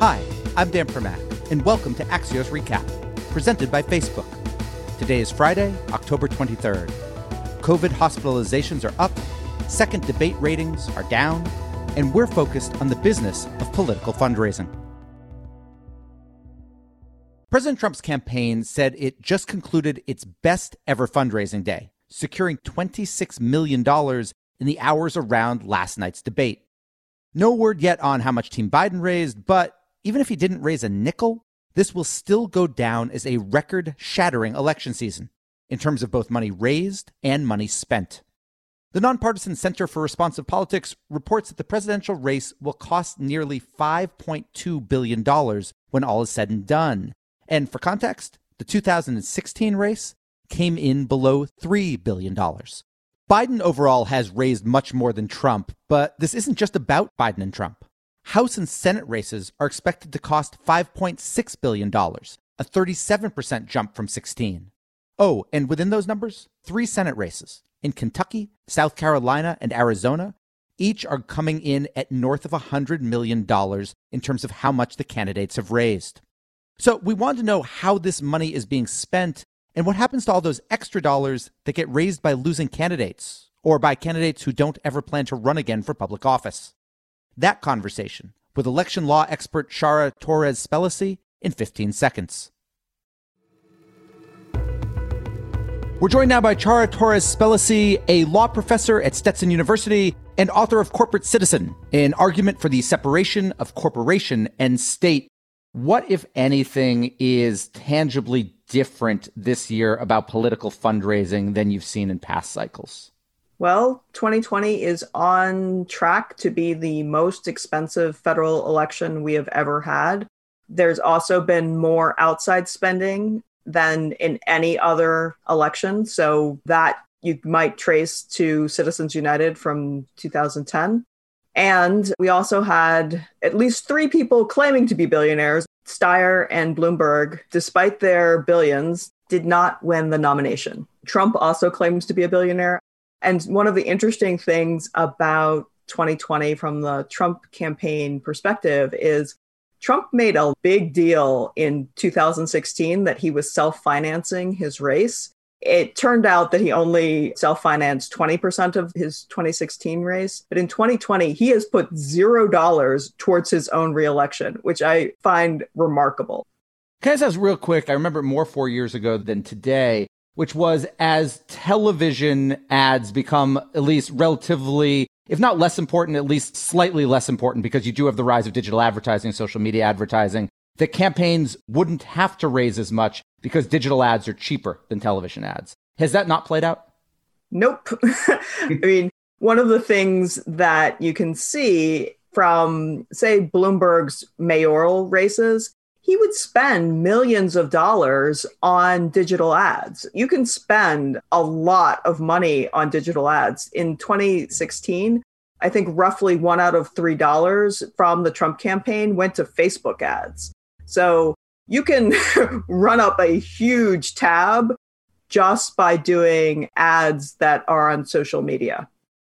Hi, I'm Dan Primack, and welcome to Axios Recap, presented by Facebook. Today is Friday, October 23rd. COVID hospitalizations are up, second debate ratings are down, and we're focused on the business of political fundraising. President Trump's campaign said it just concluded its best ever fundraising day, securing $26 million in the hours around last night's debate. No word yet on how much Team Biden raised, but even if he didn't raise a nickel, this will still go down as a record shattering election season in terms of both money raised and money spent. The nonpartisan Center for Responsive Politics reports that the presidential race will cost nearly $5.2 billion when all is said and done. And for context, the 2016 race came in below $3 billion. Biden overall has raised much more than Trump, but this isn't just about Biden and Trump. House and Senate races are expected to cost $5.6 billion, a 37% jump from 16. Oh, and within those numbers, three Senate races in Kentucky, South Carolina, and Arizona each are coming in at north of $100 million in terms of how much the candidates have raised. So we want to know how this money is being spent and what happens to all those extra dollars that get raised by losing candidates or by candidates who don't ever plan to run again for public office that conversation with election law expert Ciara Torres Spelliscy in 15 seconds. We're joined now by Ciara Torres Spelliscy, a law professor at Stetson University and author of Corporate Citizen, an argument for the separation of corporation and state. What, if anything, is tangibly different this year about political fundraising than you've seen in past cycles? Well, 2020 is on track to be the most expensive federal election we have ever had. There's also been more outside spending than in any other election. So that you might trace to Citizens United from 2010. And we also had at least three people claiming to be billionaires. Steyer and Bloomberg, despite their billions, did not win the nomination. Trump also claims to be a billionaire. And one of the interesting things about 2020 from the Trump campaign perspective is Trump made a big deal in 2016 that he was self financing his race. It turned out that he only self financed 20% of his 2016 race. But in 2020, he has put zero dollars towards his own reelection, which I find remarkable. Can I just ask real quick? I remember more four years ago than today which was as television ads become at least relatively, if not less important, at least slightly less important because you do have the rise of digital advertising, social media advertising, that campaigns wouldn't have to raise as much because digital ads are cheaper than television ads. Has that not played out? Nope. I mean, one of the things that you can see from, say, Bloomberg's mayoral races he would spend millions of dollars on digital ads. You can spend a lot of money on digital ads. In 2016, I think roughly one out of three dollars from the Trump campaign went to Facebook ads. So you can run up a huge tab just by doing ads that are on social media.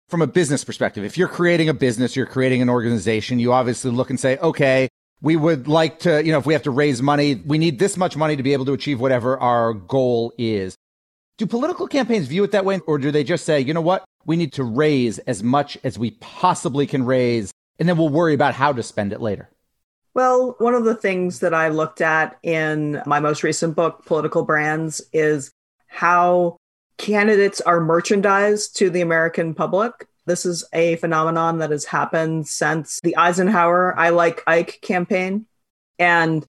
From a business perspective, if you're creating a business, you're creating an organization, you obviously look and say, okay, we would like to, you know, if we have to raise money, we need this much money to be able to achieve whatever our goal is. Do political campaigns view it that way? Or do they just say, you know what? We need to raise as much as we possibly can raise, and then we'll worry about how to spend it later? Well, one of the things that I looked at in my most recent book, Political Brands, is how candidates are merchandised to the American public. This is a phenomenon that has happened since the Eisenhower I Like Ike campaign. And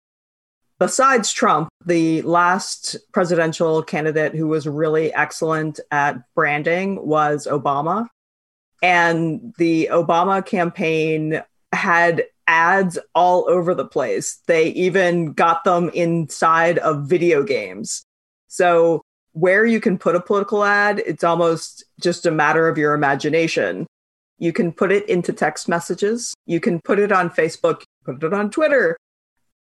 besides Trump, the last presidential candidate who was really excellent at branding was Obama. And the Obama campaign had ads all over the place. They even got them inside of video games. So where you can put a political ad, it's almost just a matter of your imagination. You can put it into text messages. You can put it on Facebook, put it on Twitter.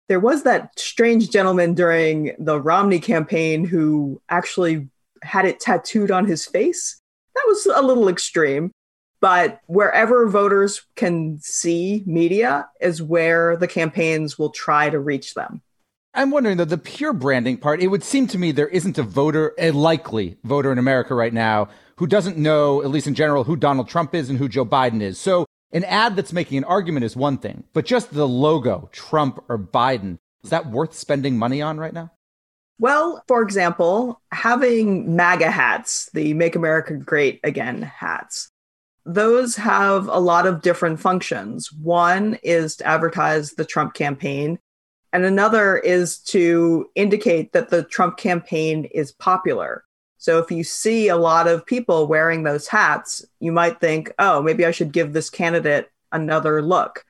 There was that strange gentleman during the Romney campaign who actually had it tattooed on his face. That was a little extreme. But wherever voters can see media is where the campaigns will try to reach them. I'm wondering though, the pure branding part, it would seem to me there isn't a voter, a likely voter in America right now who doesn't know, at least in general, who Donald Trump is and who Joe Biden is. So an ad that's making an argument is one thing, but just the logo, Trump or Biden, is that worth spending money on right now? Well, for example, having MAGA hats, the Make America Great Again hats, those have a lot of different functions. One is to advertise the Trump campaign, and another is to indicate that the Trump campaign is popular. So if you see a lot of people wearing those hats, you might think, oh, maybe I should give this candidate another look.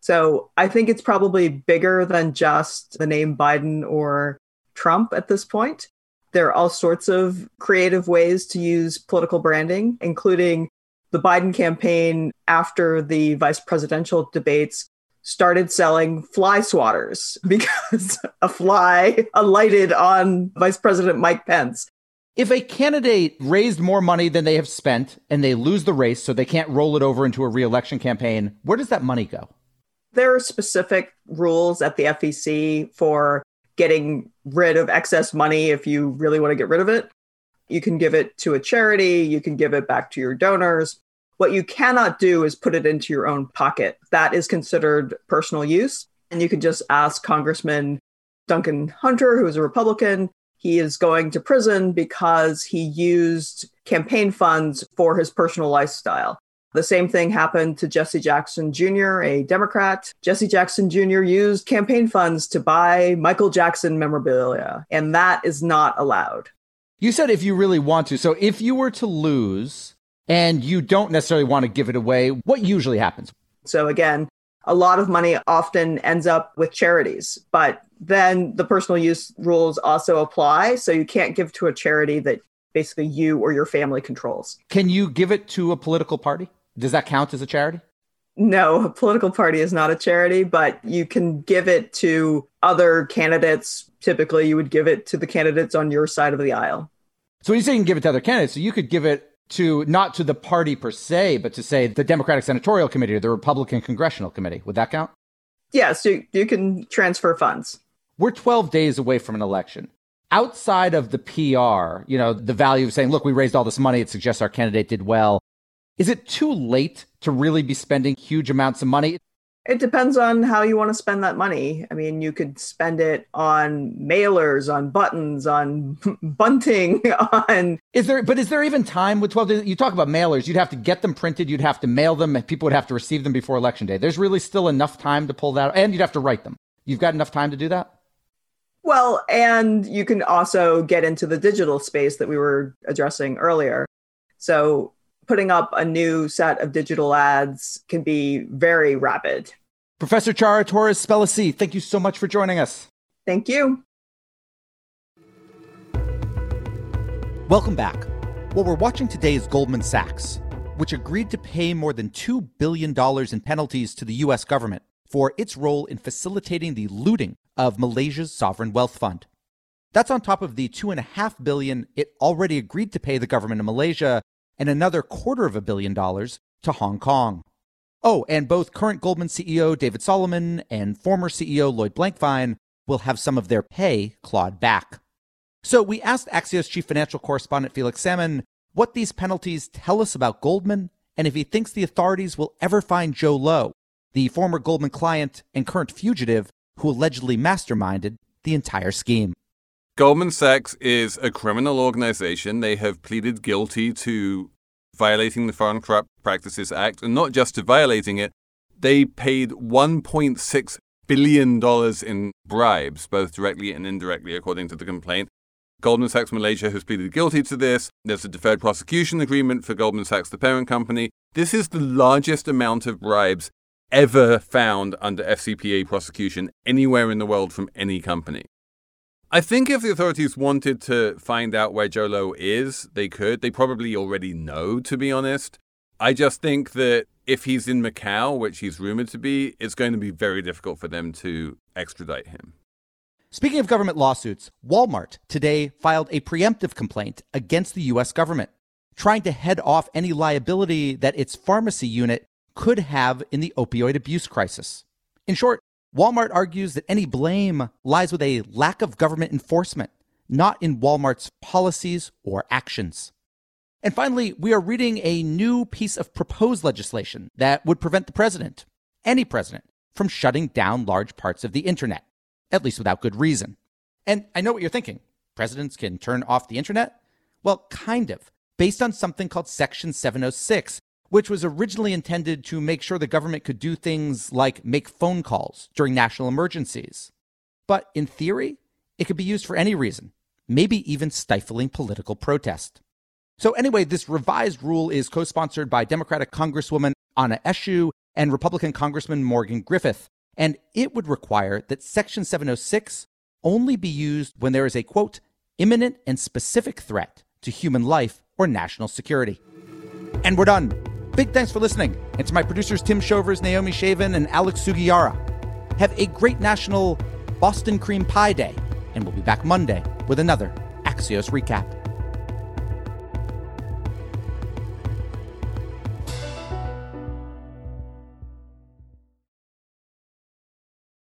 So I think it's probably bigger than just the name Biden or Trump at this point. There are all sorts of creative ways to use political branding, including the Biden campaign after the vice presidential debates started selling fly swatters because a fly alighted on Vice President Mike Pence. If a candidate raised more money than they have spent and they lose the race so they can't roll it over into a reelection campaign, where does that money go? There are specific rules at the FEC for getting rid of excess money if you really want to get rid of it. You can give it to a charity, you can give it back to your donors. What you cannot do is put it into your own pocket. That is considered personal use. And you can just ask Congressman Duncan Hunter, who is a Republican. He is going to prison because he used campaign funds for his personal lifestyle. The same thing happened to Jesse Jackson Jr., a Democrat. Jesse Jackson Jr. used campaign funds to buy Michael Jackson memorabilia, and that is not allowed. You said if you really want to. So if you were to lose and you don't necessarily want to give it away, what usually happens? So again, a lot of money often ends up with charities, but then the personal use rules also apply. So you can't give to a charity that basically you or your family controls. Can you give it to a political party? Does that count as a charity? No, a political party is not a charity, but you can give it to other candidates. Typically, you would give it to the candidates on your side of the aisle. So when you say you can give it to other candidates, so you could give it to not to the party per se, but to say the Democratic Senatorial Committee or the Republican Congressional Committee. Would that count? Yes, you, you can transfer funds. We're 12 days away from an election. Outside of the PR, you know, the value of saying, look, we raised all this money, it suggests our candidate did well. Is it too late to really be spending huge amounts of money? It depends on how you want to spend that money. I mean, you could spend it on mailers, on buttons, on bunting, on. Is there, but is there even time with 12 days? You talk about mailers, you'd have to get them printed, you'd have to mail them, and people would have to receive them before election day. There's really still enough time to pull that, and you'd have to write them. You've got enough time to do that? Well, and you can also get into the digital space that we were addressing earlier. So putting up a new set of digital ads can be very rapid. Professor Ciara Torres Spelliscy, thank you so much for joining us. Thank you. Welcome back. What we're watching today is Goldman Sachs, which agreed to pay more than $2 billion in penalties to the U.S. government for its role in facilitating the looting of Malaysia's sovereign wealth fund. That's on top of the 2.5 billion it already agreed to pay the government of Malaysia and another quarter of a billion dollars to Hong Kong. Oh, and both current Goldman CEO David Solomon and former CEO Lloyd Blankfein will have some of their pay clawed back. So we asked Axios chief financial correspondent Felix Salmon what these penalties tell us about Goldman and if he thinks the authorities will ever find Jho Low, the former Goldman client and current fugitive who allegedly masterminded the entire scheme. Goldman Sachs is a criminal organization. They have pleaded guilty to violating the Foreign Corrupt Practices Act, and not just to violating it, they paid $1.6 billion in bribes, both directly and indirectly, according to the complaint. Goldman Sachs Malaysia has pleaded guilty to this. There's a deferred prosecution agreement for Goldman Sachs, the parent company. This is the largest amount of bribes ever found under FCPA prosecution anywhere in the world from any company. I think if the authorities wanted to find out where Jho Low is, they could. They probably already know, to be honest. I just think that if he's in Macau, which he's rumored to be, it's going to be very difficult for them to extradite him. Speaking of government lawsuits, Walmart today filed a preemptive complaint against the U.S. government. trying to head off any liability that its pharmacy unit could have in the opioid abuse crisis. In short, Walmart argues that any blame lies with a lack of government enforcement, not in Walmart's policies or actions. And finally, we are reading a new piece of proposed legislation that would prevent the president, any president, from shutting down large parts of the internet, at least without good reason. And I know what you're thinking presidents can turn off the internet? Well, kind of, based on something called Section 706, which was originally intended to make sure the government could do things like make phone calls during national emergencies. But in theory, it could be used for any reason, maybe even stifling political protest. So, anyway, this revised rule is co sponsored by Democratic Congresswoman Anna Eshoo and Republican Congressman Morgan Griffith, and it would require that Section 706 only be used when there is a quote, imminent and specific threat to human life or national security. And we're done. Big thanks for listening, and to my producers Tim Shovers, Naomi Shavin, and Alex Sugiura. Have a great national Boston Cream Pie Day, and we'll be back Monday with another Axios recap.